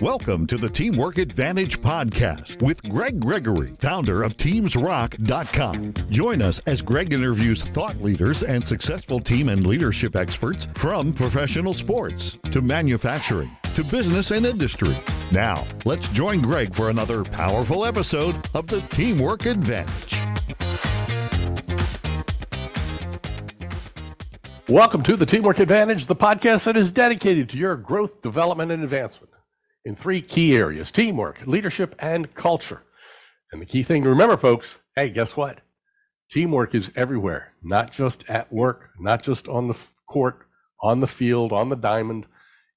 Welcome to the Teamwork Advantage podcast with Greg Gregory, founder of TeamsRock.com. Join us as Greg interviews thought leaders and successful team and leadership experts from professional sports to manufacturing to business and industry. Now, let's join Greg for another powerful episode of the Teamwork Advantage. Welcome to the Teamwork Advantage, the podcast that is dedicated to your growth, development, and advancement in three key areas teamwork, leadership, and culture. And the key thing to remember, folks hey, guess what? Teamwork is everywhere, not just at work, not just on the court, on the field, on the diamond.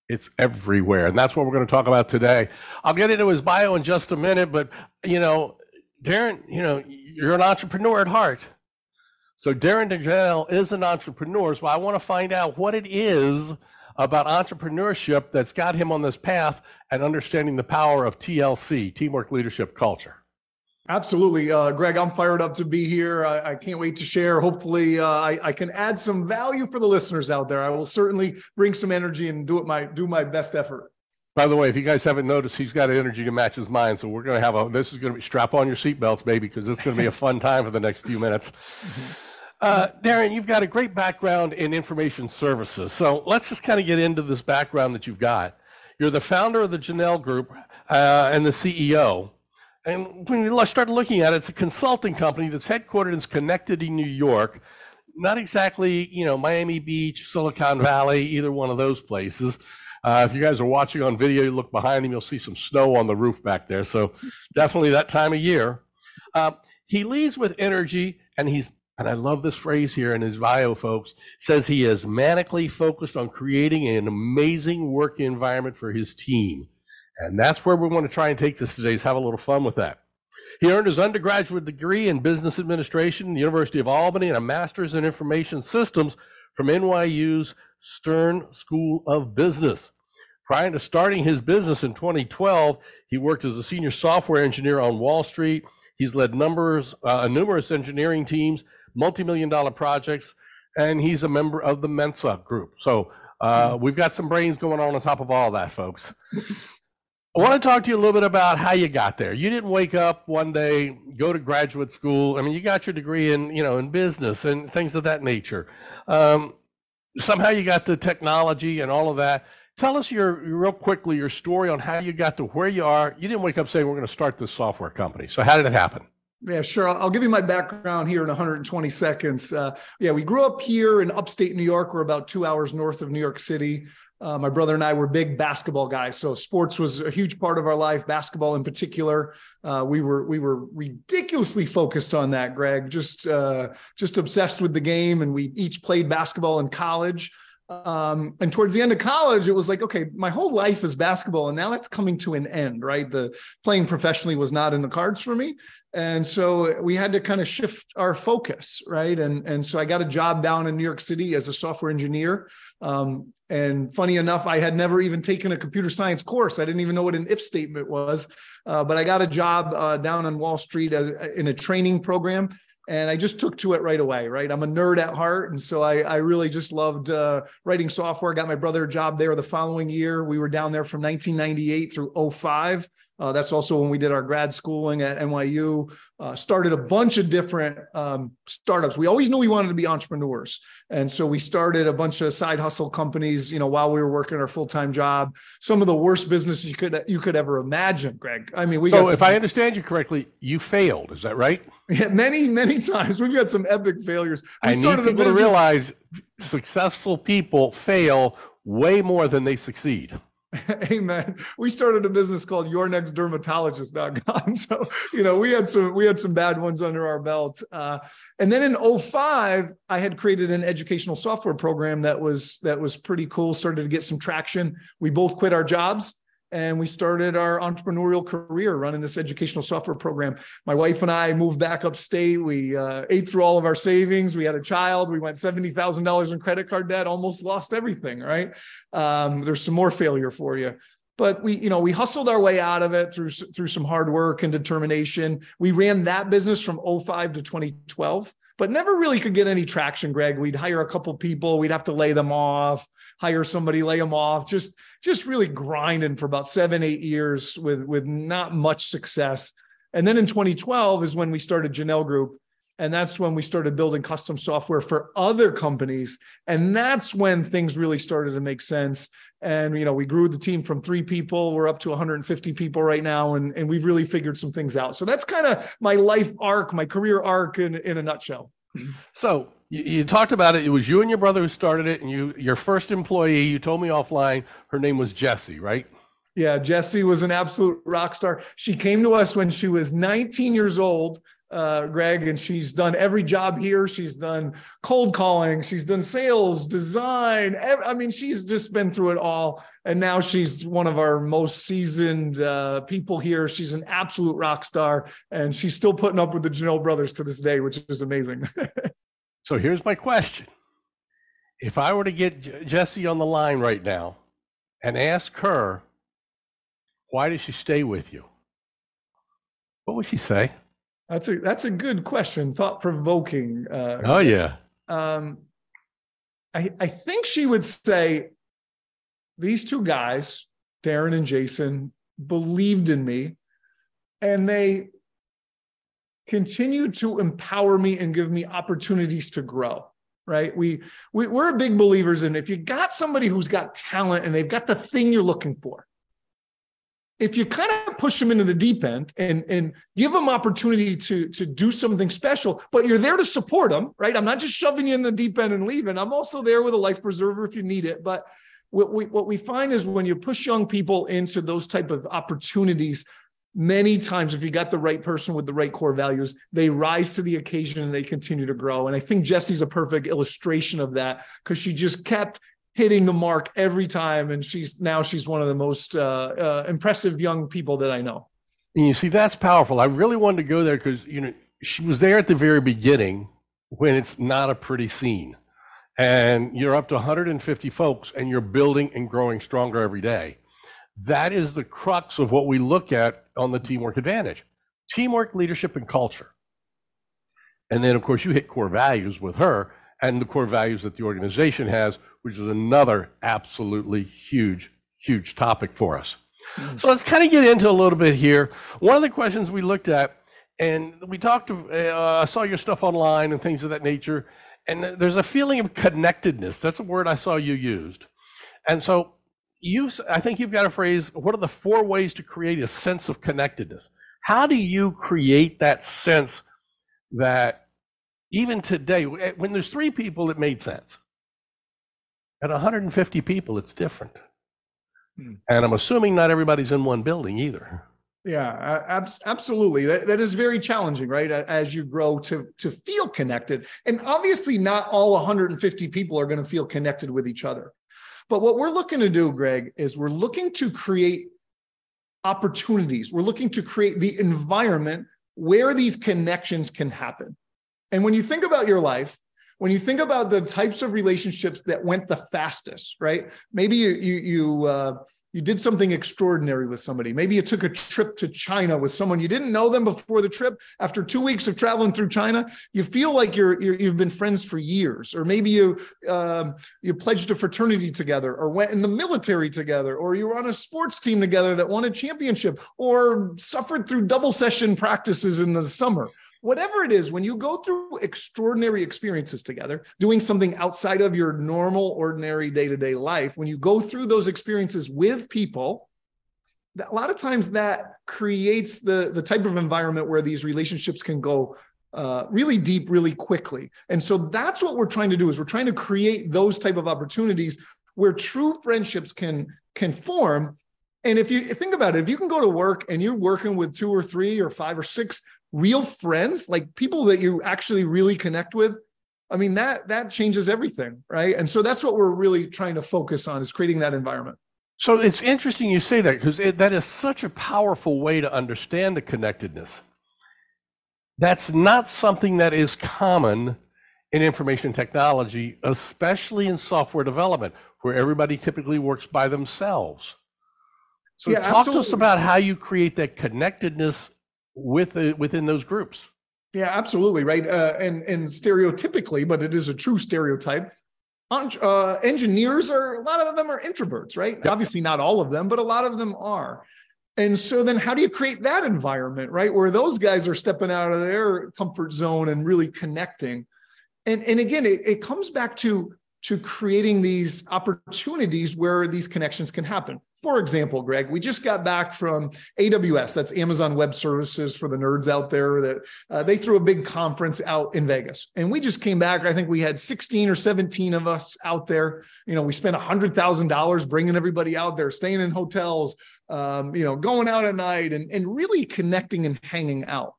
It's everywhere. And that's what we're going to talk about today. I'll get into his bio in just a minute, but, you know, Darren, you know, you're an entrepreneur at heart. So Darren DeJanel is an entrepreneur. So I want to find out what it is about entrepreneurship that's got him on this path and understanding the power of TLC, teamwork leadership culture. Absolutely. Uh, Greg, I'm fired up to be here. I, I can't wait to share. Hopefully, uh, I, I, can add some value for the listeners out there. I will certainly bring some energy and do it my do my best effort. By the way, if you guys haven't noticed, he's got energy to match his mind. So we're going to have a. This is going to be strap on your seatbelts, baby, because this is going to be a fun time for the next few minutes. Uh, Darren, you've got a great background in information services. So let's just kind of get into this background that you've got. You're the founder of the Jahnel Group uh, and the CEO. And when you start looking at it, it's a consulting company that's headquartered in Schenectady, New York. Not exactly, you know, Miami Beach, Silicon Valley, either one of those places. Uh, if you guys are watching on video, you look behind him, you'll see some snow on the roof back there. So definitely that time of year. Uh, he leads with energy, and he's and I love this phrase here in his bio, folks, says he is manically focused on creating an amazing work environment for his team. And that's where we want to try and take this today, is have a little fun with that. He earned his undergraduate degree in business administration in the University of Albany and a master's in information systems from NYU's Stern School of Business. Prior to starting his business in 2012, he worked as a senior software engineer on Wall Street. He's led numbers, uh, numerous engineering teams multi-million dollar projects, and he's a member of the Mensa group. So uh, we've got some brains going on on top of all that, folks. I want to talk to you a little bit about how you got there. You didn't wake up one day, go to graduate school. I mean, you got your degree in, you know, in business and things of that nature. Um, somehow you got to technology and all of that. Tell us your real quickly your story on how you got to where you are. You didn't wake up saying we're going to start this software company. So how did it happen? Yeah, sure. I'll give you my background here in 120 seconds. Uh, yeah, we grew up here in upstate New York. We're about two hours north of New York City. Uh, my brother and I were big basketball guys, so sports was a huge part of our life. Basketball, in particular, uh, we were we were ridiculously focused on that. Greg, just uh, just obsessed with the game, and we each played basketball in college. Um, and towards the end of college, it was like, okay, my whole life is basketball, and now that's coming to an end, right? The playing professionally was not in the cards for me, and so we had to kind of shift our focus, right? And and so I got a job down in New York City as a software engineer. Um, and funny enough, I had never even taken a computer science course. I didn't even know what an if statement was, uh, but I got a job uh, down on Wall Street as, in a training program and I just took to it right away. Right, I'm a nerd at heart, and so I, I really just loved uh, writing software. Got my brother a job there the following year. We were down there from 1998 through 05. Uh, that's also when we did our grad schooling at NYU. Uh, started a bunch of different um, startups. We always knew we wanted to be entrepreneurs, and so we started a bunch of side hustle companies. You know, while we were working our full time job, some of the worst businesses you could you could ever imagine, Greg. I mean, we. So, if I understand you correctly, you failed. Is that right? Yeah, many many times we've had some epic failures. We I need people to realize successful people fail way more than they succeed. Amen. We started a business called yournextdermatologist.com. So, you know, we had some we had some bad ones under our belt. Uh, and then in 05, I had created an educational software program that was that was pretty cool, started to get some traction. We both quit our jobs and we started our entrepreneurial career running this educational software program. My wife and I moved back upstate. We uh, ate through all of our savings. We had a child. We went seventy thousand dollars in credit card debt. Almost lost everything. Right? Um, there's some more failure for you. But we you know we hustled our way out of it through through some hard work and determination. We ran that business from 05 to 2012 but never really could get any traction greg. We'd hire a couple people we'd have to lay them off hire somebody lay them off just just really grinding for about seven eight years with with not much success. And then in 2012 is when we started Jahnel group and that's when we started building custom software for other companies. And that's when things really started to make sense and you know we grew the team from three people we're up to 150 people right now and, and we've really figured some things out. So that's kind of my life arc my career arc in, in a nutshell. So you, you, talked about it. It was you and your brother who started it and you your first employee you told me offline her name was jessie right? Yeah jessie was an absolute rock star. She came to us when she was 19 years old uh, Greg, and she's done every job here. She's done cold calling, she's done sales, design. I mean, she's just been through it all. And now she's one of our most seasoned uh, people here. She's an absolute rock star, and she's still putting up with the Jahnel brothers to this day, which is amazing. so here's my question If I were to get J- Jessie on the line right now and ask her, why does she stay with you? What would she say? That's a that's a good question, thought provoking. Uh, oh yeah. Um, I I think she would say these two guys, Darren and Jason, believed in me, and they continued to empower me and give me opportunities to grow right we, we we're big believers in if you got somebody who's got talent and they've got the thing you're looking for if you kind of push them into the deep end and and give them opportunity to to do something special but you're there to support them right? I'm not just shoving you in the deep end and leaving. I'm also there with a life preserver if you need it. But what we what we find is when you push young people into those type of opportunities many times if you got the right person with the right core values they rise to the occasion and they continue to grow. And i think jessie's a perfect illustration of that because she just kept hitting the mark every time. And she's now she's one of the most uh, uh, impressive young people that I know. And you see, that's powerful. I really wanted to go there because you know she was there at the very beginning when it's not a pretty scene, and you're up to 150 folks, and you're building and growing stronger every day. That is the crux of what we look at on the teamwork advantage: teamwork, leadership, and culture. And then, of course, you hit core values with her and the core values that the organization has, which is another absolutely huge, huge topic for us. Mm-hmm. So let's kind of get into a little bit here. One of the questions we looked at, and we talked to, uh, I saw your stuff online and things of that nature, and there's a feeling of connectedness. That's a word I saw you used. And so you, I think you've got a phrase, what are the four ways to create a sense of connectedness? How do you create that sense that even today, eh, when there's three people, it made sense. At 150 people, it's different. Hmm. And I'm assuming not everybody's in one building either. Yeah, ab- absolutely. That, that is very challenging, right? As you grow to to feel connected, and obviously, not all 150 people are going to feel connected with each other. But what we're looking to do, Greg, is we're looking to create opportunities. We're looking to create the environment where these connections can happen. And when you think about your life, when you think about the types of relationships that went the fastest, right? Maybe you you you uh, you did something extraordinary with somebody. Maybe you took a trip to China with someone you didn't know them before the trip. After two weeks of traveling through China, you feel like you're, you have been friends for years. Or maybe you um, you pledged a fraternity together, or went in the military together, or you were on a sports team together that won a championship, or suffered through double session practices in the summer whatever it is, when you go through extraordinary experiences together, doing something outside of your normal, ordinary day to day life, when you go through those experiences with people, a lot of times that creates the, the type of environment where these relationships can go uh, really deep really quickly. And so that's what we're trying to do is we're trying to create those type of opportunities where true friendships can can form. And if you think about it if you can go to work and you're working with two or three or five or six real friends, like people that you actually really connect with, I mean that that changes everything, right? And so that's what we're really trying to focus on is creating that environment. So it's interesting you say that because that is such a powerful way to understand the connectedness. That's not something that is common in information technology, especially in software development, where everybody typically works by themselves. So yeah, talk absolutely. to us about how you create that connectedness with uh, within those groups. Yeah, absolutely, right. Uh, and and stereotypically, but it is a true stereotype. Uh, engineers are a lot of them are introverts, right? Yep. Obviously, not all of them, but a lot of them are. And so then how do you create that environment, right? Where those guys are stepping out of their comfort zone and really connecting. And, and again, it, it comes back to, to creating these opportunities where these connections can happen. For example, Greg, we just got back from AWS, that's Amazon Web Services for the nerds out there, that uh, they threw a big conference out in Vegas. And we just came back. I think we had 16 or 17 of us out there. You know, we spent $100,000 bringing everybody out there, staying in hotels, um, you know, going out at night and, and really connecting and hanging out.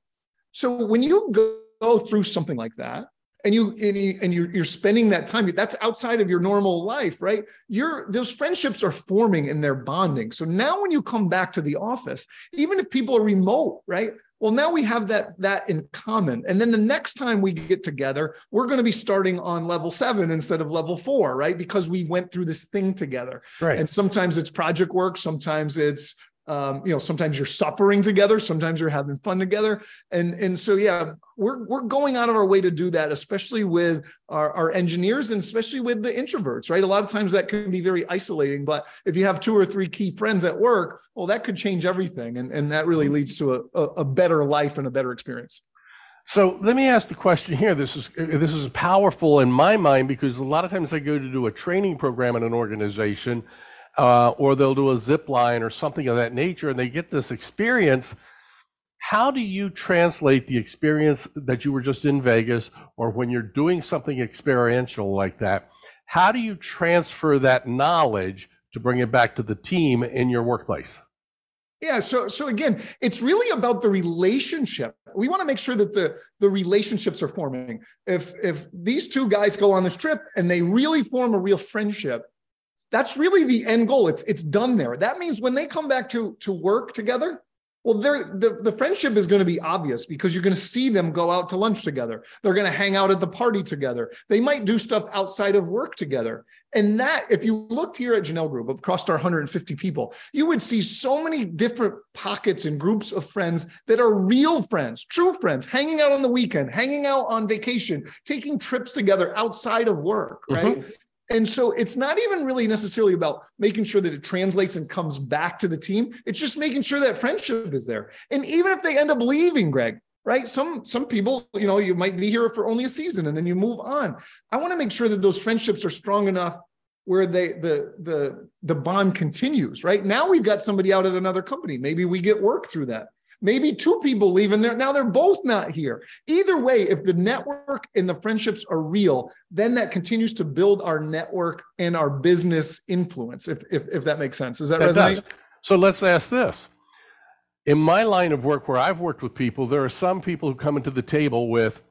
So when you go through something like that, and you and, you, and you're, you're spending that time that's outside of your normal life right? You're those friendships are forming and they're bonding. So now when you come back to the office even if people are remote right? Well now we have that that in common. And then the next time we get together we're going to be starting on level seven instead of level four right? Because we went through this thing together. Right. And sometimes it's project work sometimes it's um, you know sometimes you're suffering together sometimes you're having fun together. And and so yeah we're we're going out of our way to do that especially with our, our engineers and especially with the introverts right? A lot of times that can be very isolating but if you have two or three key friends at work well that could change everything. And, and that really leads to a, a, a better life and a better experience. So let me ask the question here. This is this is powerful in my mind because a lot of times I go to do a training program in an organization, uh, or they'll do a zip line or something of that nature, and they get this experience. How do you translate the experience that you were just in Vegas, or when you're doing something experiential like that? How do you transfer that knowledge to bring it back to the team in your workplace? Yeah, so so again, it's really about the relationship. We want to make sure that the the relationships are forming. If if these two guys go on this trip and they really form a real friendship, that's really the end goal. It's it's done there. That means when they come back to to work together, well, the, the friendship is going to be obvious because you're going to see them go out to lunch together. They're going to hang out at the party together. They might do stuff outside of work together. And that, if you looked here at Jahnel Group across our 150 people, you would see so many different pockets and groups of friends that are real friends, true friends, hanging out on the weekend, hanging out on vacation, taking trips together outside of work, right? Mm-hmm. And so it's not even really necessarily about making sure that it translates and comes back to the team. It's just making sure that friendship is there. And even if they end up leaving, Greg, right? Some some people, you know, you might be here for only a season and then you move on. I want to make sure that those friendships are strong enough where they the the the bond continues, right? Now we've got somebody out at another company. Maybe we get work through that. Maybe two people leave and they're now they're both not here. Either way, if the network and the friendships are real, then that continues to build our network and our business influence. If if, if that makes sense, does that, that resonate? Does. So let's ask this. In my line of work where I've worked with people, there are some people who come into the table with,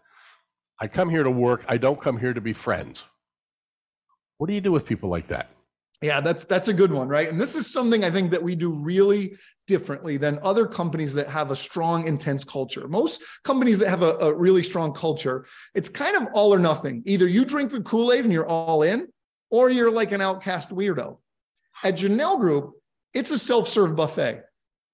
I come here to work, I don't come here to be friends. What do you do with people like that? Yeah, that's that's a good one, right? And this is something I think that we do really differently than other companies that have a strong, intense culture. Most companies that have a, a really strong culture, it's kind of all or nothing. Either you drink the Kool-Aid and you're all in, or you're like an outcast weirdo. At Jahnel Group, it's a self-serve buffet.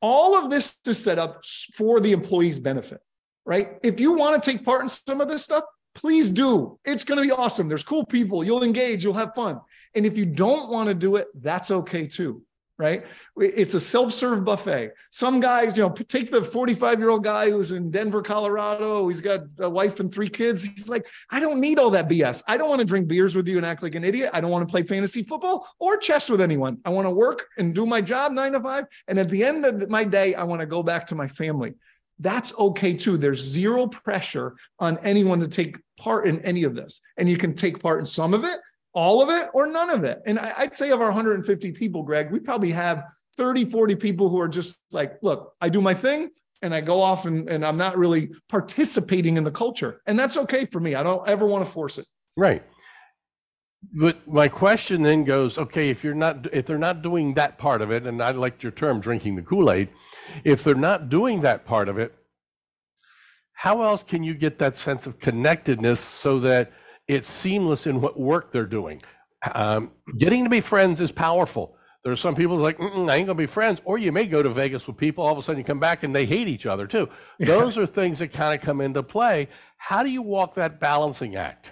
All of this is set up for the employee's benefit, right? If you want to take part in some of this stuff, please do. It's going to be awesome. There's cool people. You'll engage, you'll have fun. And if you don't want to do it, that's okay too. Right. It's a self serve buffet. Some guys, you know, take the 45 year old guy who's in Denver, Colorado. He's got a wife and three kids. He's like, I don't need all that BS. I don't want to drink beers with you and act like an idiot. I don't want to play fantasy football or chess with anyone. I want to work and do my job nine to five. And at the end of my day, I want to go back to my family that's okay too. There's zero pressure on anyone to take part in any of this. And you can take part in some of it all of it or none of it. And I'd say of our 150 people, Greg, we probably have 30, 40 people who are just like, look, I do my thing and I go off and, and I'm not really participating in the culture. And that's okay for me. I don't ever want to force it. Right. But my question then goes, okay, if you're not if they're not doing that part of it, and I liked your term drinking the Kool-Aid, if they're not doing that part of it, how else can you get that sense of connectedness so that it's seamless in what work they're doing. Um, getting to be friends is powerful, There are some people like, I ain't gonna be friends, or you may go to Vegas with people. All of a sudden, you come back and they hate each other too. Those are things that kind of come into play. How do you walk that balancing act?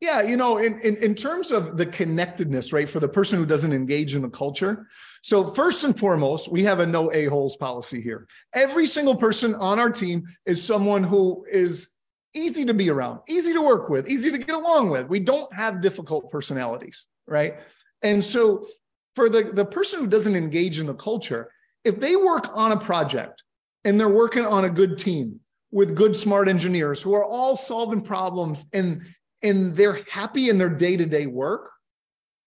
Yeah, you know, in, in, in terms of the connectedness, right, for the person who doesn't engage in the culture. So, first and foremost, we have a no a-holes policy here. Every single person on our team is someone who is easy to be around, easy to work with, easy to get along with. We don't have difficult personalities, right? And so, for the, the person who doesn't engage in the culture, if they work on a project and they're working on a good team with good, smart engineers who are all solving problems and and they're happy in their day-to-day work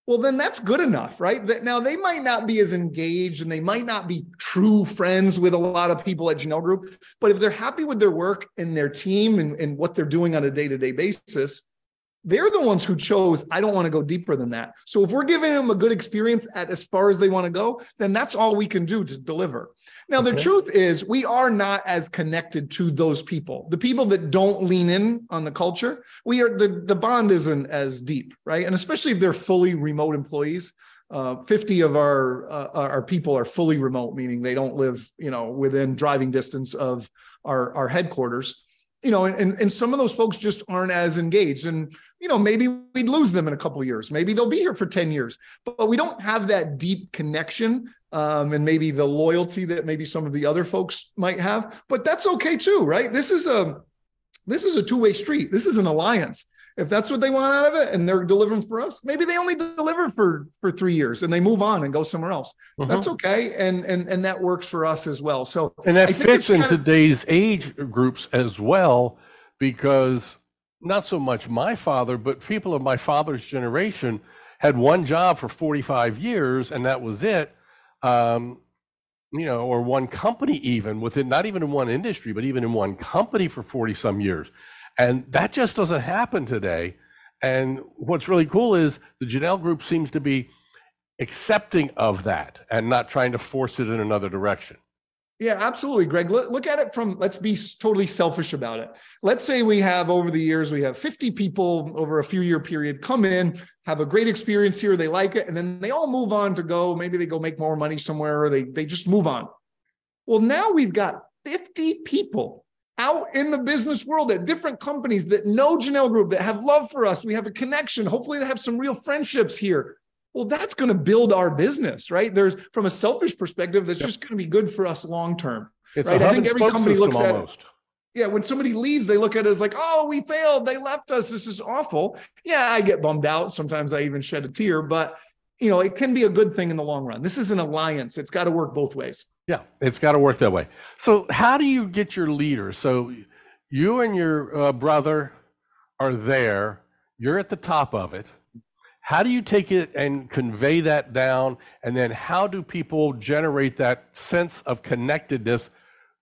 well then that's good enough right? That now they might not be as engaged and they might not be true friends with a lot of people at Jahnel group but if they're happy with their work and their team and, and what they're doing on a day-to-day basis they're the ones who chose i don't want to go deeper than that. So if we're giving them a good experience at as far as they want to go then that's all we can do to deliver now okay. the truth is we are not as connected to those people the people that don't lean in on the culture we are the, the bond isn't as deep right and especially if they're fully remote employees uh, 50 of our uh, our people are fully remote meaning they don't live you know within driving distance of our our headquarters you know, and, and some of those folks just aren't as engaged. And, you know, maybe we'd lose them in a couple years. Maybe they'll be here for 10 years, but we don't have that deep connection um, and maybe the loyalty that maybe some of the other folks might have. But that's okay too, right? This is a this is a two-way street. This is an alliance if that's what they want out of it and they're delivering for us maybe they only deliver for for three years and they move on and go somewhere else mm-hmm. that's okay and and and that works for us as well so and that fits in today's age groups as well because not so much my father but people of my father's generation had one job for 45 years and that was it um, you know or one company even within not even in one industry but even in one company for 40 some years and that just doesn't happen today. And what's really cool is the Jahnel Group seems to be accepting of that and not trying to force it in another direction. Yeah, absolutely, Greg. Look, look, at it from let's be totally selfish about it. Let's say we have over the years, we have 50 people over a few year period come in, have a great experience here, they like it, and then they all move on to go. Maybe they go make more money somewhere or they, they just move on. Well, now we've got 50 people out in the business world at different companies that know Jahnel Group, that have love for us. We have a connection. Hopefully, they have some real friendships here. Well, that's going to build our business, right? There's from a selfish perspective, that's yep. just going to be good for us long term. Right. I think every company looks almost. at it. Yeah, when somebody leaves, they look at it as like, oh, we failed. They left us. This is awful. Yeah, I get bummed out. Sometimes I even shed a tear, but you know, it can be a good thing in the long run. This is an alliance. It's got to work both ways. Yeah, it's got to work that way. So, how do you get your leaders? So, you and your uh, brother are there, you're at the top of it. How do you take it and convey that down? And then, how do people generate that sense of connectedness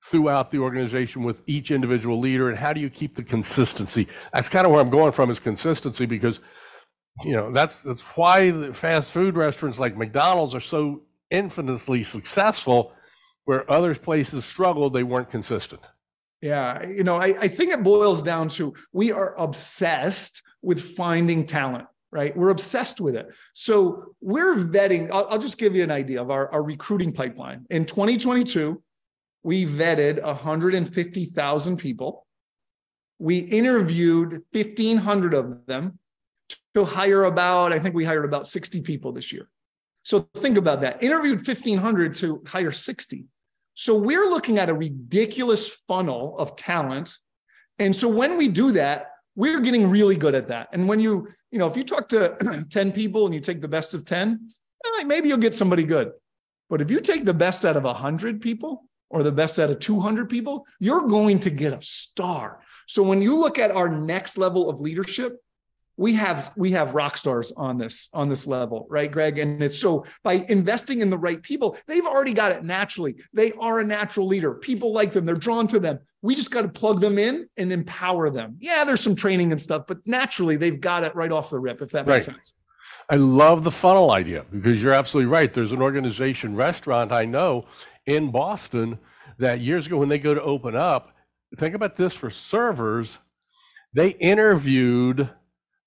throughout the organization with each individual leader? And how do you keep the consistency? That's kind of where I'm going from is consistency because you know that's that's why the fast food restaurants like McDonald's are so infinitely successful where other places struggled, they weren't consistent. Yeah, you know, I, I think it boils down to we are obsessed with finding talent right? We're obsessed with it. So we're vetting. I'll, I'll, just give you an idea of our, our recruiting pipeline. In 2022, we vetted 150,000 people. We interviewed 1,500 of them to hire about, I think we hired about 60 people this year. So think about that. Interviewed 1,500 to hire 60. So we're looking at a ridiculous funnel of talent. And so when we do that, we're getting really good at that. And when you, you know, if you talk to 10 people and you take the best of 10, eh, maybe you'll get somebody good. But if you take the best out of 100 people or the best out of 200 people, you're going to get a star. So when you look at our next level of leadership, we have we have rock stars on this on this level right greg? And it's so by investing in the right people they've already got it naturally. They are a natural leader. People like them. They're drawn to them. We just got to plug them in and empower them. Yeah there's some training and stuff but naturally they've got it right off the rip if that makes right. sense. I love the funnel idea because you're absolutely right. There's an organization restaurant i know in boston that years ago when they go to open up think about this for servers they interviewed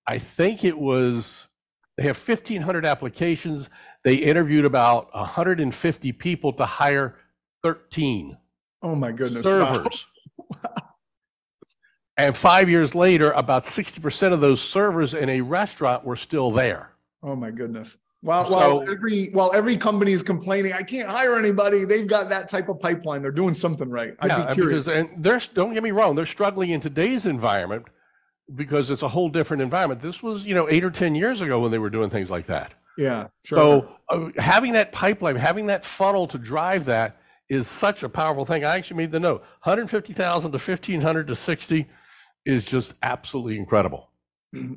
I think it was, they have 1,500 applications. they interviewed about 150 people to hire 13 Oh my goodness. servers. And five years later, about 60% of those servers in a restaurant were still there. Oh my goodness. While, while So- every while every company is complaining, I can't hire anybody. They've got that type of pipeline. They're doing something right. I'd yeah, be curious. because and they're don't get me wrong, they're struggling in today's environment because it's a whole different environment. This was, you know, eight or 10 years ago when they were doing things like that. yeah, sure. So uh, having that pipeline, having that funnel to drive that is such a powerful thing. I actually made the note 150,000 to 1,500 to 60 is just absolutely incredible.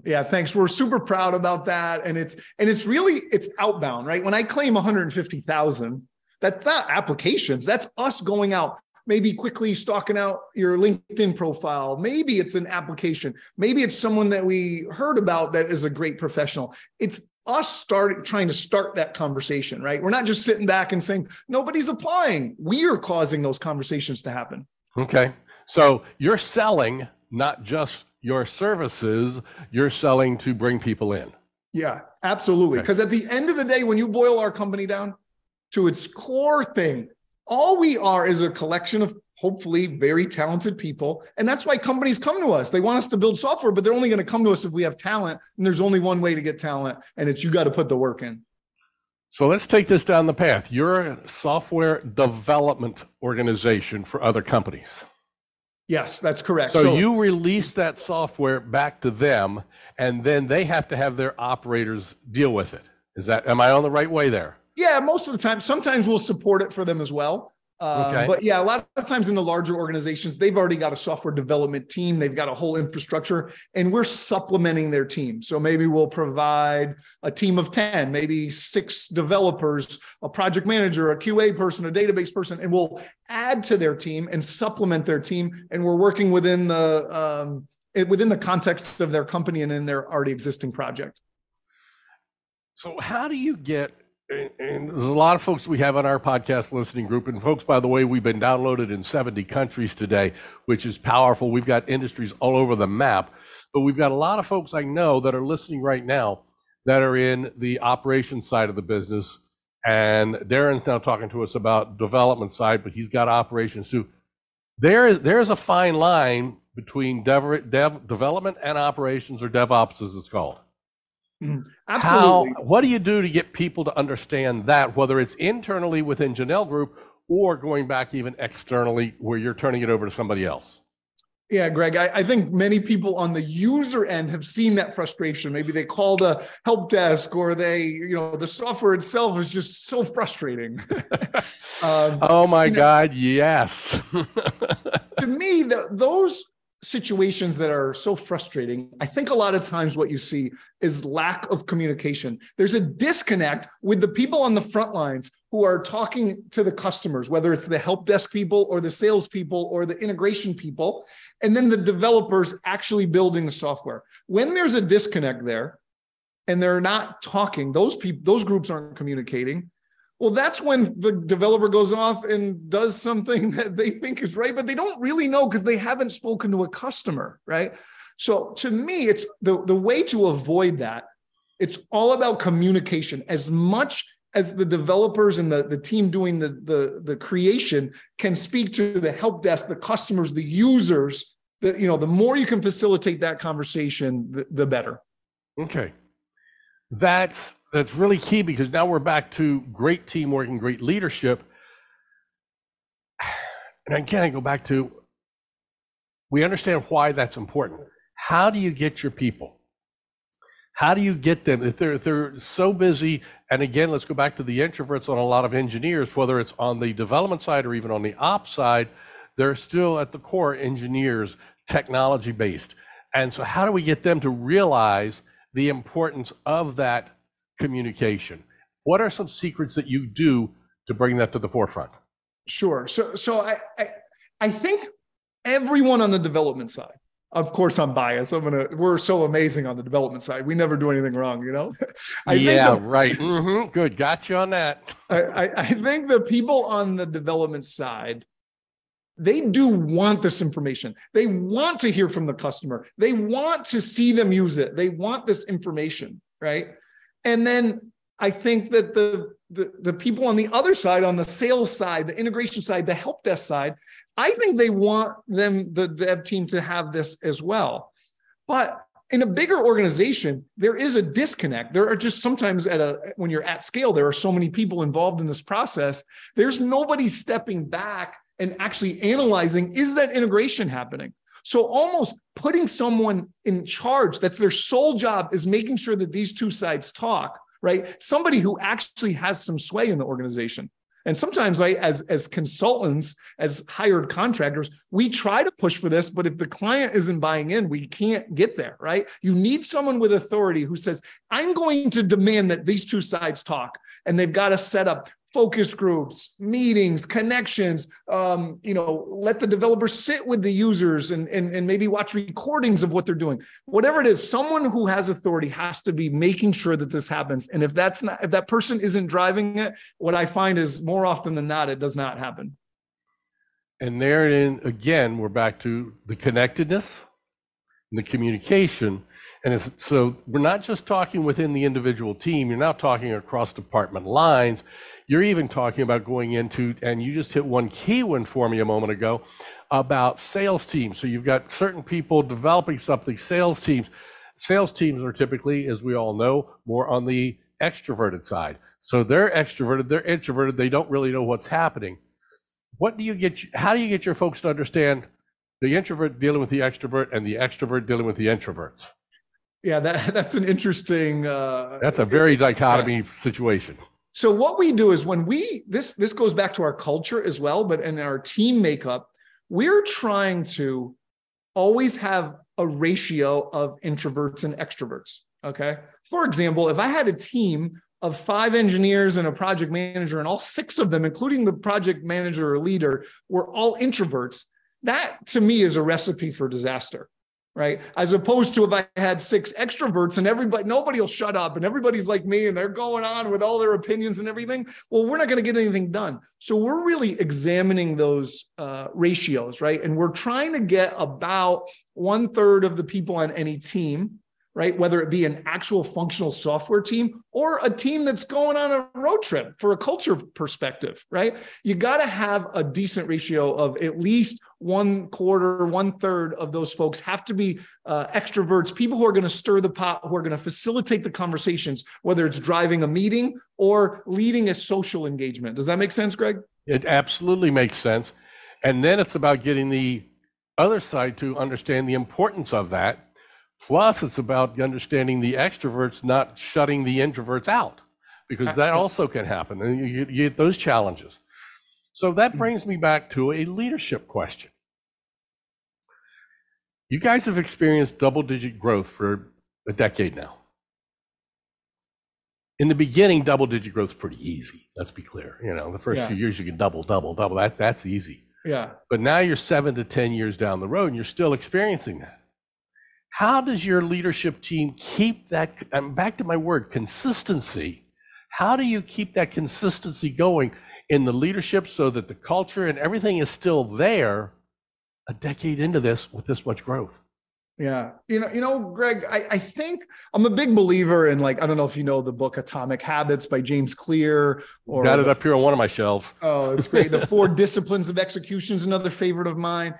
yeah, thanks. We're super proud about that. And it's and it's really it's outbound, right? When I claim 150,000, that's not applications. That's us going out, maybe quickly stalking out your LinkedIn profile. Maybe it's an application. Maybe it's someone that we heard about that is a great professional. It's us starting trying to start that conversation, right? We're not just sitting back and saying nobody's applying. We are causing those conversations to happen. Okay. So you're selling not just your services, you're selling to bring people in. Yeah, absolutely. Okay. Because at the end of the day, when you boil our company down to its core thing, all we are is a collection of hopefully very talented people. And that's why companies come to us. They want us to build software, but they're only going to come to us if we have talent. And there's only one way to get talent, and it's you got to put the work in. So let's take this down the path. You're a software development organization for other companies. Yes, that's correct. So, you release that software back to them, and then they have to have their operators deal with it. Is that, am I on the right way there? Yeah, most of the time. Sometimes we'll support it for them as well. Uh, Okay. But yeah, a lot of times in the larger organizations, they've already got a software development team. They've got a whole infrastructure, and we're supplementing their team. So maybe we'll provide a team of 10, maybe six developers, a project manager, a QA person, a database person, and we'll add to their team and supplement their team. And we're working within the um, it- within the context of their company and in their already existing project. So how do you get, and, there's a lot of folks we have on our podcast listening group, and folks, by the way, we've been downloaded in 70 countries today, which is powerful. We've got industries all over the map, but we've got a lot of folks I know that are listening right now that are in the operations side of the business. And Darren's now talking to us about development side, but he's got operations too. There there's a fine line between dev, dev development and operations, or DevOps as it's called. Absolutely. How, what do you do to get people to understand that, whether it's internally within Jahnel Group or going back even externally where you're turning it over to somebody else? Yeah, Greg, I, I think many people on the user end have seen that frustration. Maybe they call the help desk or they, you know, the software itself is just so frustrating. um, Oh my You know- God, yes. to me, the, those situations that are so frustrating, I think a lot of times what you see is lack of communication. There's a disconnect with the people on the front lines who are talking to the customers, whether it's the help desk people or the sales people or the integration people, and then the developers actually building the software. When there's a disconnect there and they're not talking, those people, those groups aren't communicating. Well, that's when the developer goes off and does something that they think is right, but they don't really know because they haven't spoken to a customer, right? So to me, it's the, the way to avoid that. It's all about communication as much as the developers and the, the team doing the, the, the creation can speak to the help desk, the customers, the users, the, you know, the more you can facilitate that conversation, the, the better. Okay. That's that's really key because now we're back to great teamwork and great leadership. And again, I go back to we understand why that's important. How do you get your people? How do you get them if they're if they're so busy? And again, let's go back to the introverts on a lot of engineers, whether it's on the development side or even on the ops side, they're still at the core engineers, technology based. And so, how do we get them to realize the importance of that communication? What are some secrets that you do to bring that to the forefront? Sure. So so I I, I think everyone on the development side. Of course, I'm biased. I'm gonna. We're so amazing on the development side. We never do anything wrong, you know. I yeah, think right. hmm Good. Got you on that. I, I- I think the people on the development side, they do want this information. They want to hear from the customer. They want to see them use it. They want this information, right? And then I think that the, the, the people on the other side, on the sales side, the integration side, the help desk side, I think they want them, the dev team, to have this as well. But in a bigger organization, there is a disconnect. There are just sometimes at a when you're at scale, there are so many people involved in this process. There's nobody stepping back and actually analyzing is that integration happening? So almost putting someone in charge that's their sole job is making sure that these two sides talk, right? Somebody who actually has some sway in the organization. And sometimes, right, as as consultants, as hired contractors, we try to push for this, but if the client isn't buying in, we can't get there, right? You need someone with authority who says, "I'm going to demand that these two sides talk," and they've got to set up focus groups, meetings, connections. Um, you know, let the developers sit with the users and, and, and maybe watch recordings of what they're doing. Whatever it is, someone who has authority has to be making sure that this happens. And if that's not, if that person isn't driving it, what I find is more often than not, it does not happen. And therein again, we're back to the connectedness and the communication. And so we're not just talking within the individual team, you're now talking across department lines you're even talking about going into, and you just hit one key one for me a moment ago about sales teams. So you've got certain people developing something, sales teams. Sales teams are typically, as we all know, more on the extroverted side. So they're extroverted, they're introverted, they don't really know what's happening. What do you get? How do you get your folks to understand the introvert dealing with the extrovert and the extrovert dealing with the introverts? Yeah, that, that's an interesting. Uh, that's a very dichotomy yes. situation. So what we do is when we this this goes back to our culture as well, but in our team makeup, we're trying to always have a ratio of introverts and extroverts. Okay. For example, if I had a team of five engineers and a project manager, and all six of them, including the project manager or leader, were all introverts, that to me is a recipe for disaster right? As opposed to if I had six extroverts and everybody, nobody will shut up and everybody's like me and they're going on with all their opinions and everything. Well, we're not going to get anything done. So we're really examining those uh, ratios, right? And we're trying to get about one third of the people on any team right? Whether it be an actual functional software team or a team that's going on a road trip for a culture perspective, right? You got to have a decent ratio of at least one quarter, one third of those folks have to be uh, extroverts, people who are going to stir the pot, who are going to facilitate the conversations, whether it's driving a meeting or leading a social engagement. Does that make sense, Greg? It absolutely makes sense. And then it's about getting the other side to understand the importance of that Plus, it's about understanding the extroverts not shutting the introverts out, because that also can happen, and you, you get those challenges. So that hmm. brings me back to a leadership question. You guys have experienced double digit growth for a decade now. In the beginning, double digit growth is pretty easy. Let's be clear. You know, the first yeah. few years you can double, double, double. That that's easy. Yeah. But now you're seven to ten years down the road, and you're still experiencing that. How does your leadership team keep that? I'm back to my word consistency. How do you keep that consistency going in the leadership so that the culture and everything is still there a decade into this with this much growth? Yeah. You know, you know, Greg, I, I think I'm a big believer in like, I don't know if you know the book Atomic Habits by James Clear or got it the, up here on one of my shelves. Oh, it's great. the four disciplines of execution is another favorite of mine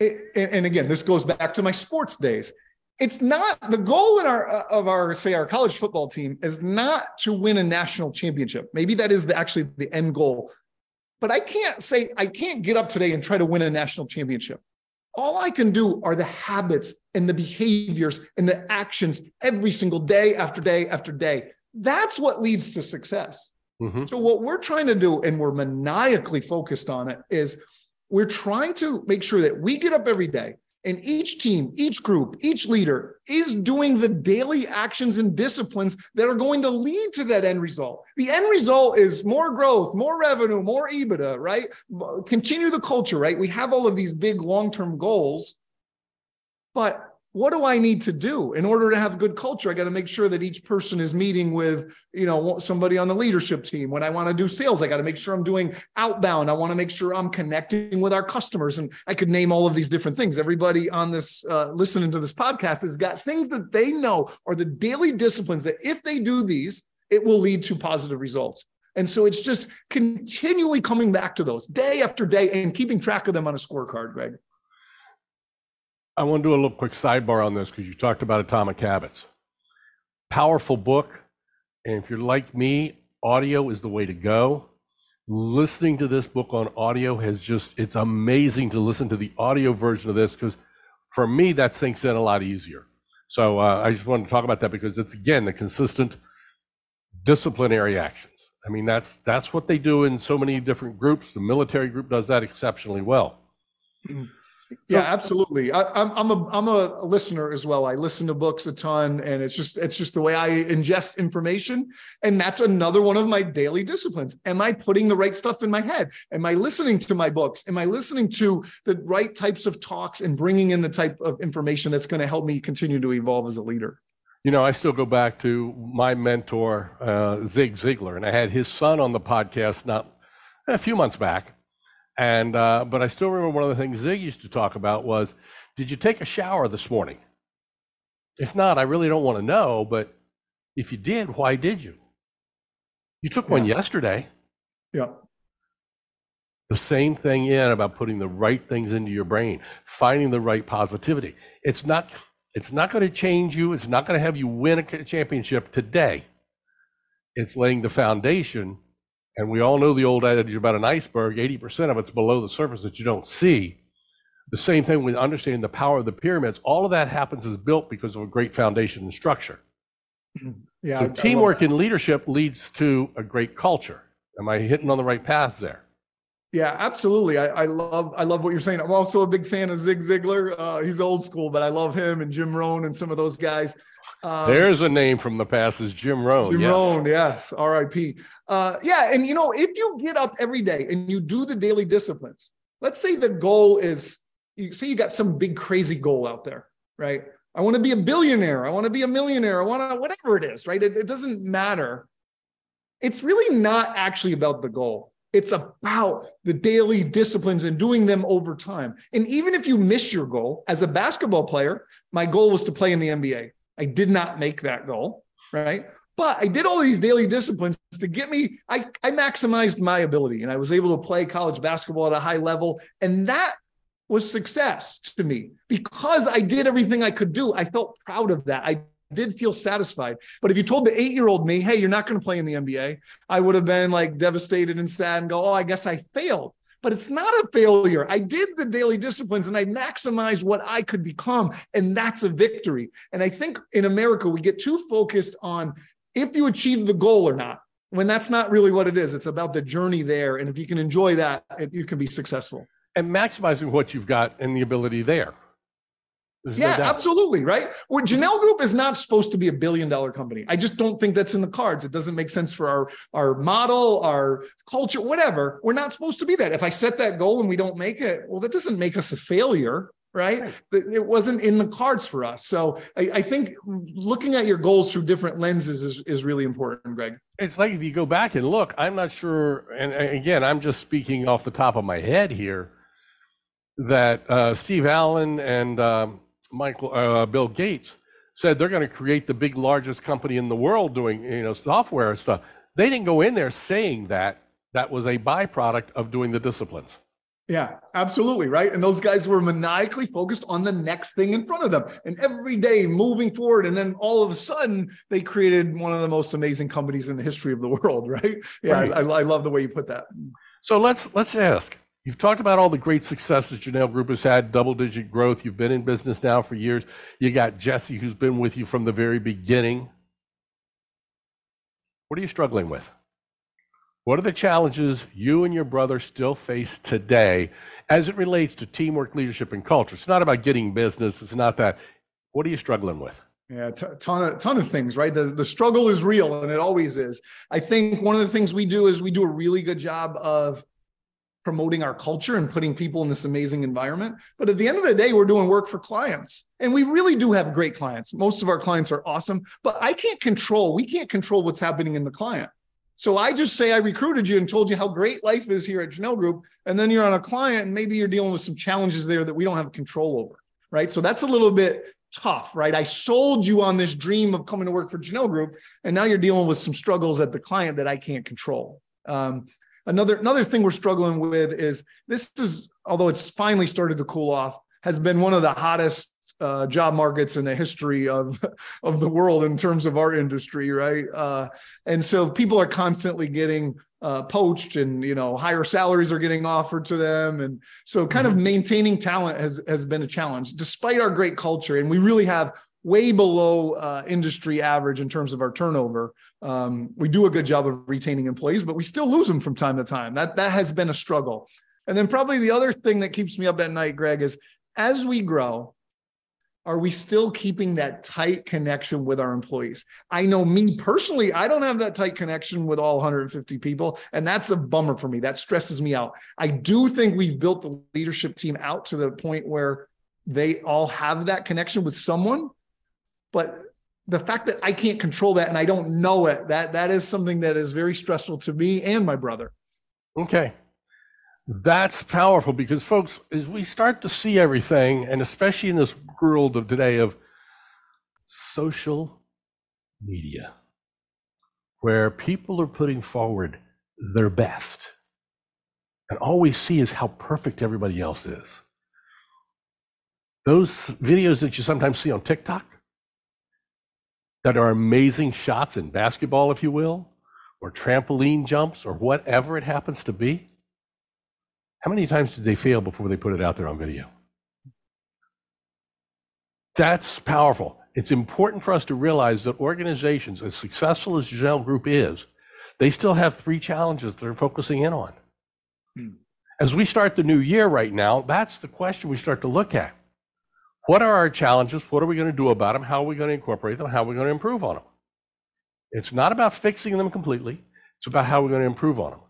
and again, this goes back to my sports days. It's not the goal in our uh, of our say our college football team is not to win a national championship. Maybe that is the, actually the end goal. But I can't say I can't get up today and try to win a national championship. All I can do are the habits and the behaviors and the actions every single day after day after day. That's what leads to success. Mm-hmm. So what we're trying to do, and we're maniacally focused on it, is we're trying to make sure that we get up every day and each team, each group, each leader is doing the daily actions and disciplines that are going to lead to that end result. The end result is more growth, more revenue, more EBITDA, right? Continue the culture, right? We have all of these big long term goals, but what do I need to do in order to have good culture? I got to make sure that each person is meeting with, you know, somebody on the leadership team. When I want to do sales, I got to make sure I'm doing outbound. I want to make sure I'm connecting with our customers. And I could name all of these different things. Everybody on this, uh, listening to this podcast has got things that they know are the daily disciplines that if they do these, it will lead to positive results. And so it's just continually coming back to those day after day and keeping track of them on a scorecard, Greg. I want to do a little quick sidebar on this because you talked about Atomic Habits. Powerful book. And if you're like me, audio is the way to go. Listening to this book on audio has just, it's amazing to listen to the audio version of this because for me, that sinks in a lot easier. So uh, I just wanted to talk about that because it's, again, the consistent disciplinary actions. I mean, that's that's what they do in so many different groups. The military group does that exceptionally well. Mm-hmm. yeah, absolutely. I, am I'm, I'm a I'm a listener as well. I listen to books a ton, and it's just it's just the way I ingest information, and that's another one of my daily disciplines. Am I putting the right stuff in my head? Am I listening to my books? Am I listening to the right types of talks and bringing in the type of information that's going to help me continue to evolve as a leader? You know, I still go back to my mentor, uh, Zig Ziglar, and I had his son on the podcast not a few months back. And uh, but I still remember one of the things Zig used to talk about was, did you take a shower this morning? If not, I really don't want to know. But if you did, why did you? You took one yesterday. Yeah. The same thing in about putting the right things into your brain, finding the right positivity. It's not it's not going to change you. It's not going to have you win a championship today. It's laying the foundation. And we all know the old adage about an iceberg 80% of it's below the surface that you don't see. The same thing with understanding the power of the pyramids. All of that happens is built because of a great foundation and structure. Yeah, so I, teamwork I and leadership leads to a great culture. Am I hitting on the right path there? Yeah, absolutely. I, I, love I love what you're saying. I'm also a big fan of Zig Ziglar. Uh, he's old school, but I love him and Jim Rohn and some of those guys. Um, There's a name from the past is Jim Rohn. Jim yes. Rohn, yes. R.I.P. Uh, yeah, and you know, if you get up every day and you do the daily disciplines, let's say the goal is you say you got some big crazy goal out there, right? I want to be a billionaire. I want to be a millionaire. I want to whatever it is, right? It, it doesn't matter. It's really not actually about the goal it's about the daily disciplines and doing them over time. And even if you miss your goal, as a basketball player, my goal was to play in the NBA. I did not make that goal, right? But I did all these daily disciplines to get me, I, I maximized my ability and I was able to play college basketball at a high level. And that was success to me because I did everything I could do. I felt proud of that. I did feel satisfied. But if you told the eight year old me, hey, you're not going to play in the NBA, I would have been like devastated and sad and go, oh, I guess I failed. But it's not a failure. I did the daily disciplines and I maximized what I could become. And that's a victory. And I think in America, we get too focused on if you achieve the goal or not, when that's not really what it is. It's about the journey there. And if you can enjoy that, you can be successful. And maximizing what you've got and the ability there. There's yeah, no absolutely. Right. Well, Jahnel Group is not supposed to be a billion dollar company. I just don't think that's in the cards. It doesn't make sense for our, our model, our culture, whatever. We're not supposed to be that. If I set that goal and we don't make it, well, that doesn't make us a failure. Right. right. It wasn't in the cards for us. So I, I, think looking at your goals through different lenses is, is really important, Greg. It's like if you go back and look, I'm not sure. And again, I'm just speaking off the top of my head here that uh, Steve Allen and, um, Michael uh, Bill Gates said they're going to create the big largest company in the world doing you know software stuff. They didn't go in there saying that. That was a byproduct of doing the disciplines. Yeah, absolutely. Right. And those guys were maniacally focused on the next thing in front of them and every day moving forward. And then all of a sudden, they created one of the most amazing companies in the history of the world. Right. Yeah. Right. I, I love the way you put that. So let's let's ask You've talked about all the great successes Jahnel Group has had, double digit growth. You've been in business now for years. You got Jesse, who's been with you from the very beginning. What are you struggling with? What are the challenges you and your brother still face today as it relates to teamwork, leadership, and culture? It's not about getting business. It's not that. What are you struggling with? Yeah, t- ton of ton of things, right? The the struggle is real, and it always is. I think one of the things we do is we do a really good job of promoting our culture and putting people in this amazing environment. But at the end of the day, we're doing work for clients. And we really do have great clients. Most of our clients are awesome, but I can't control, we can't control what's happening in the client. So I just say I recruited you and told you how great life is here at Jahnel Group. And then you're on a client and maybe you're dealing with some challenges there that we don't have control over. Right. So that's a little bit tough, right? I sold you on this dream of coming to work for Jahnel Group, and now you're dealing with some struggles at the client that I can't control. Um, another another thing we're struggling with is this is although it's finally started to cool off, has been one of the hottest uh, job markets in the history of of the world in terms of our industry, right? Uh, and so people are constantly getting uh, poached, and you know higher salaries are getting offered to them, and so kind mm-hmm. of maintaining talent has has been a challenge, despite our great culture, and we really have way below uh, industry average in terms of our turnover. Um, we do a good job of retaining employees, but we still lose them from time to time. That that has been a struggle. And then probably the other thing that keeps me up at night, Greg, is as we grow, are we still keeping that tight connection with our employees? I know me personally, I don't have that tight connection with all 150 people. And that's a bummer for me. That stresses me out. I do think we've built the leadership team out to the point where they all have that connection with someone. But the fact that I can't control that and I don't know it, that that is something that is very stressful to me and my brother. Okay. That's powerful because, folks, as we start to see everything, and especially in this world of today of social media, where people are putting forward their best, and all we see is how perfect everybody else is. Those videos that you sometimes see on TikTok that are amazing shots in basketball, if you will, or trampoline jumps, or whatever it happens to be how many times did they fail before they put it out there on video? That's powerful. It's important for us to realize that organizations, as successful as Jahnel Group is, they still have three challenges they're focusing in on. Hmm. As we start the new year right now, that's the question we start to look at. What are our challenges? What are we going to do about them? How are we going to incorporate them? How are we going to improve on them? It's not about fixing them completely. It's about how we're going to improve on them.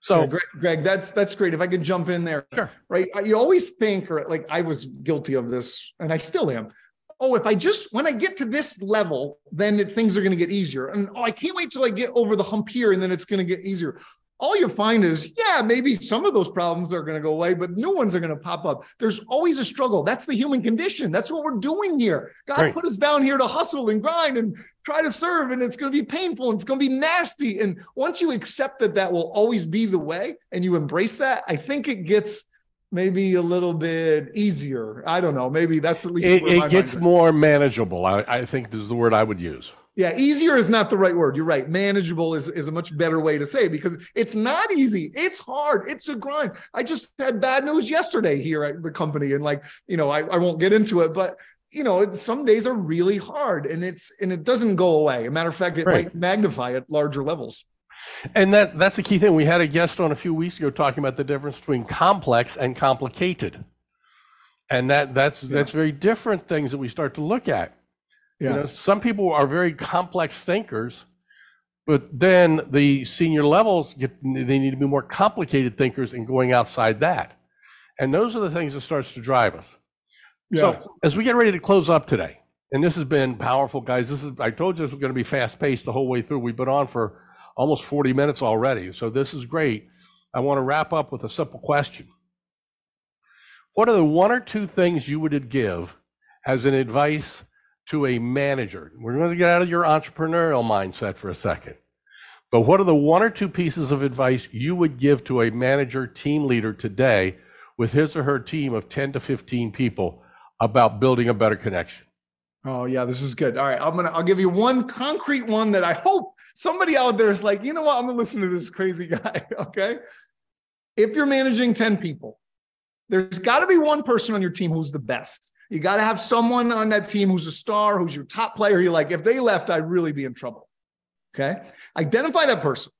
So, yeah, Greg, Greg, that's that's great. If I could jump in there, sure. right? You always think, or like I was guilty of this, and I still am. Oh, if I just when I get to this level, then it, things are going to get easier. And oh, I can't wait till I get over the hump here, and then it's going to get easier all you find is, yeah, maybe some of those problems are going to go away, but new ones are going to pop up. There's always a struggle. That's the human condition. That's what we're doing here. God right. put us down here to hustle and grind and try to serve, and it's going to be painful and it's going to be nasty. And once you accept that that will always be the way and you embrace that, I think it gets maybe a little bit easier. I don't know. Maybe that's at least it, it gets more manageable. I, I think this is the word I would use. Yeah, easier is not the right word. You're right. Manageable is, is a much better way to say it because it's not easy. It's hard. It's a grind. I just had bad news yesterday here at the company. And like, you know, I, I won't get into it, but you know, some days are really hard and it's and it doesn't go away. A matter of fact, it right. might magnify at larger levels. And that that's the key thing. We had a guest on a few weeks ago talking about the difference between complex and complicated. And that that's yeah. that's very different things that we start to look at. Yeah. You know, some people are very complex thinkers, but then the senior levels get they need to be more complicated thinkers and going outside that. And those are the things that starts to drive us. Yeah. So as we get ready to close up today, and this has been powerful, guys. This is I told you this was going to be fast paced the whole way through. We've been on for almost 40 minutes already. So this is great. I want to wrap up with a simple question. What are the one or two things you would give as an advice to a manager? We're going to get out of your entrepreneurial mindset for a second. But what are the one or two pieces of advice you would give to a manager, team leader today with his or her team of 10 to 15 people about building a better connection? Oh yeah, this is good. All right, I'm gonna I'll give you one concrete one that I hope somebody out there is like, you know what, I'm gonna listen to this crazy guy. Okay. If you're managing 10 people, there's got to be one person on your team who's the best. You got to have someone on that team who's a star, who's your top player. You're like, if they left, I'd really be in trouble. Okay. Identify that person.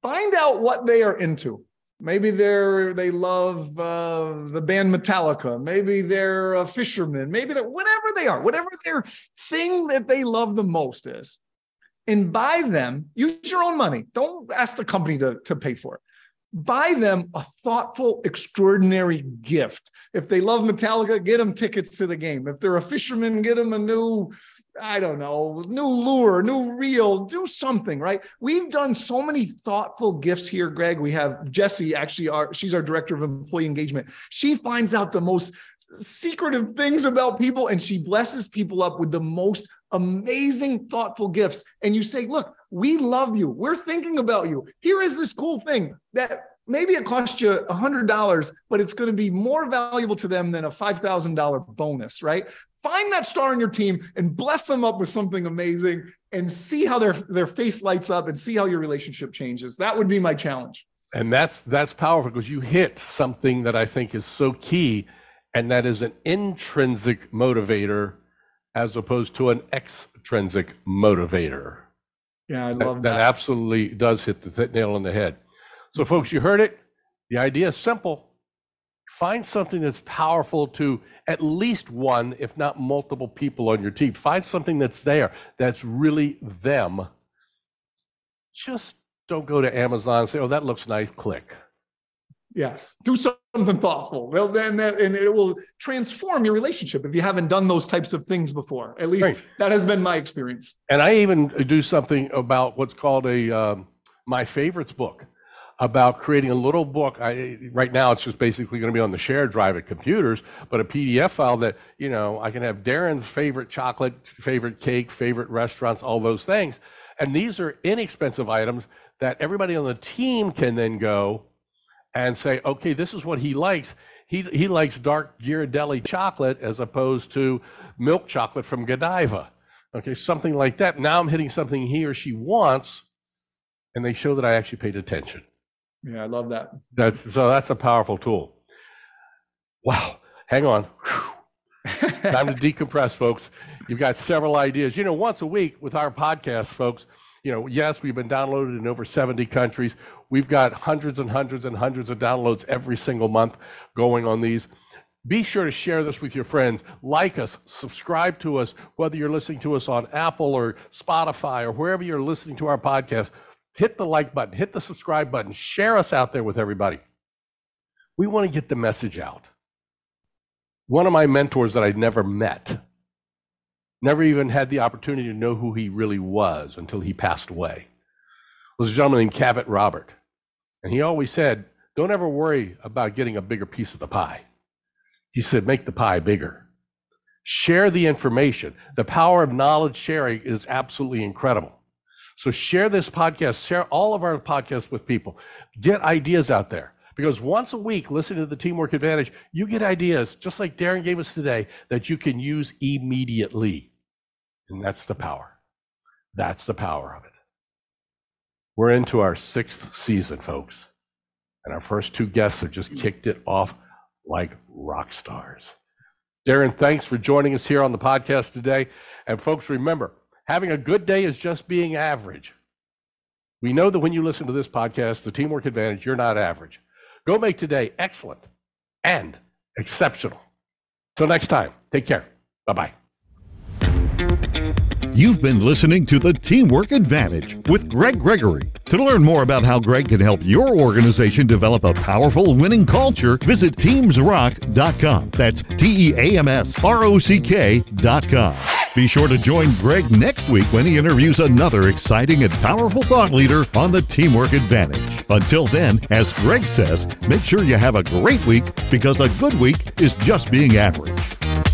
Find out what they are into. Maybe they're they love uh, the band Metallica. Maybe they're a fisherman. Maybe they're whatever they are, whatever their thing that they love the most is. And buy them. Use your own money. Don't ask the company to, to pay for it buy them a thoughtful, extraordinary gift. If they love Metallica, get them tickets to the game. If they're a fisherman, get them a new, I don't know, new lure, new reel, do something, right? We've done so many thoughtful gifts here, Greg. We have Jesse, actually, our, she's our director of employee engagement. She finds out the most secretive things about people and she blesses people up with the most amazing, thoughtful gifts. And you say, Look, we love you. We're thinking about you. Here is this cool thing that maybe it costs you a $100, but it's going to be more valuable to them than a $5,000 bonus, right? Find that star in your team and bless them up with something amazing and see how their, their face lights up and see how your relationship changes. That would be my challenge. And that's that's powerful because you hit something that I think is so key, and that is an intrinsic motivator as opposed to an extrinsic motivator. Yeah, I love that. That absolutely does hit the th- nail on the head. So, folks, you heard it. The idea is simple. Find something that's powerful to at least one, if not multiple people on your team. Find something that's there that's really them. Just don't go to Amazon and say, oh, that looks nice, click. Yes, do something thoughtful. Well, then that, and it will transform your relationship if you haven't done those types of things before. At least right. that has been my experience. And I even do something about what's called a um, my favorites book about creating a little book. I, right now, it's just basically going to be on the shared drive at computers, but a PDF file that you know I can have Darren's favorite chocolate, favorite cake, favorite restaurants, all those things. And these are inexpensive items that everybody on the team can then go and say, okay, this is what he likes. He, he likes dark Ghirardelli chocolate as opposed to milk chocolate from Godiva. Okay, something like that. Now I'm hitting something he or she wants, and they show that I actually paid attention. Yeah, I love that. That's so that's a powerful tool. Wow. Hang on. Time to decompress, folks. You've got several ideas. You know, once a week with our podcast, folks, you know, yes, we've been downloaded in over 70 countries. We've got hundreds and hundreds and hundreds of downloads every single month going on these. Be sure to share this with your friends. Like us, subscribe to us, whether you're listening to us on Apple or Spotify or wherever you're listening to our podcast. Hit the like button, hit the subscribe button, share us out there with everybody. We want to get the message out. One of my mentors that I'd never met Never even had the opportunity to know who he really was until he passed away. Was a gentleman named Cavett Robert. And he always said, Don't ever worry about getting a bigger piece of the pie. He said, Make the pie bigger. Share the information. The power of knowledge sharing is absolutely incredible. So share this podcast, share all of our podcasts with people. Get ideas out there. Because once a week, listening to the Teamwork Advantage, you get ideas, just like Darren gave us today, that you can use immediately. And that's the power. That's the power of it. We're into our sixth season, folks. And our first two guests have just kicked it off like rock stars. Darren, thanks for joining us here on the podcast today. And folks, remember, having a good day is just being average. We know that when you listen to this podcast, the Teamwork Advantage, you're not average. Go make today excellent and exceptional. Till next time, take care. Bye bye. You've been listening to the Teamwork Advantage with Greg Gregory. To learn more about how Greg can help your organization develop a powerful winning culture, visit teamsrock.com. That's T E A M S R O C K.com. Be sure to join Greg next week when he interviews another exciting and powerful thought leader on the Teamwork Advantage. Until then, as Greg says, make sure you have a great week because a good week is just being average.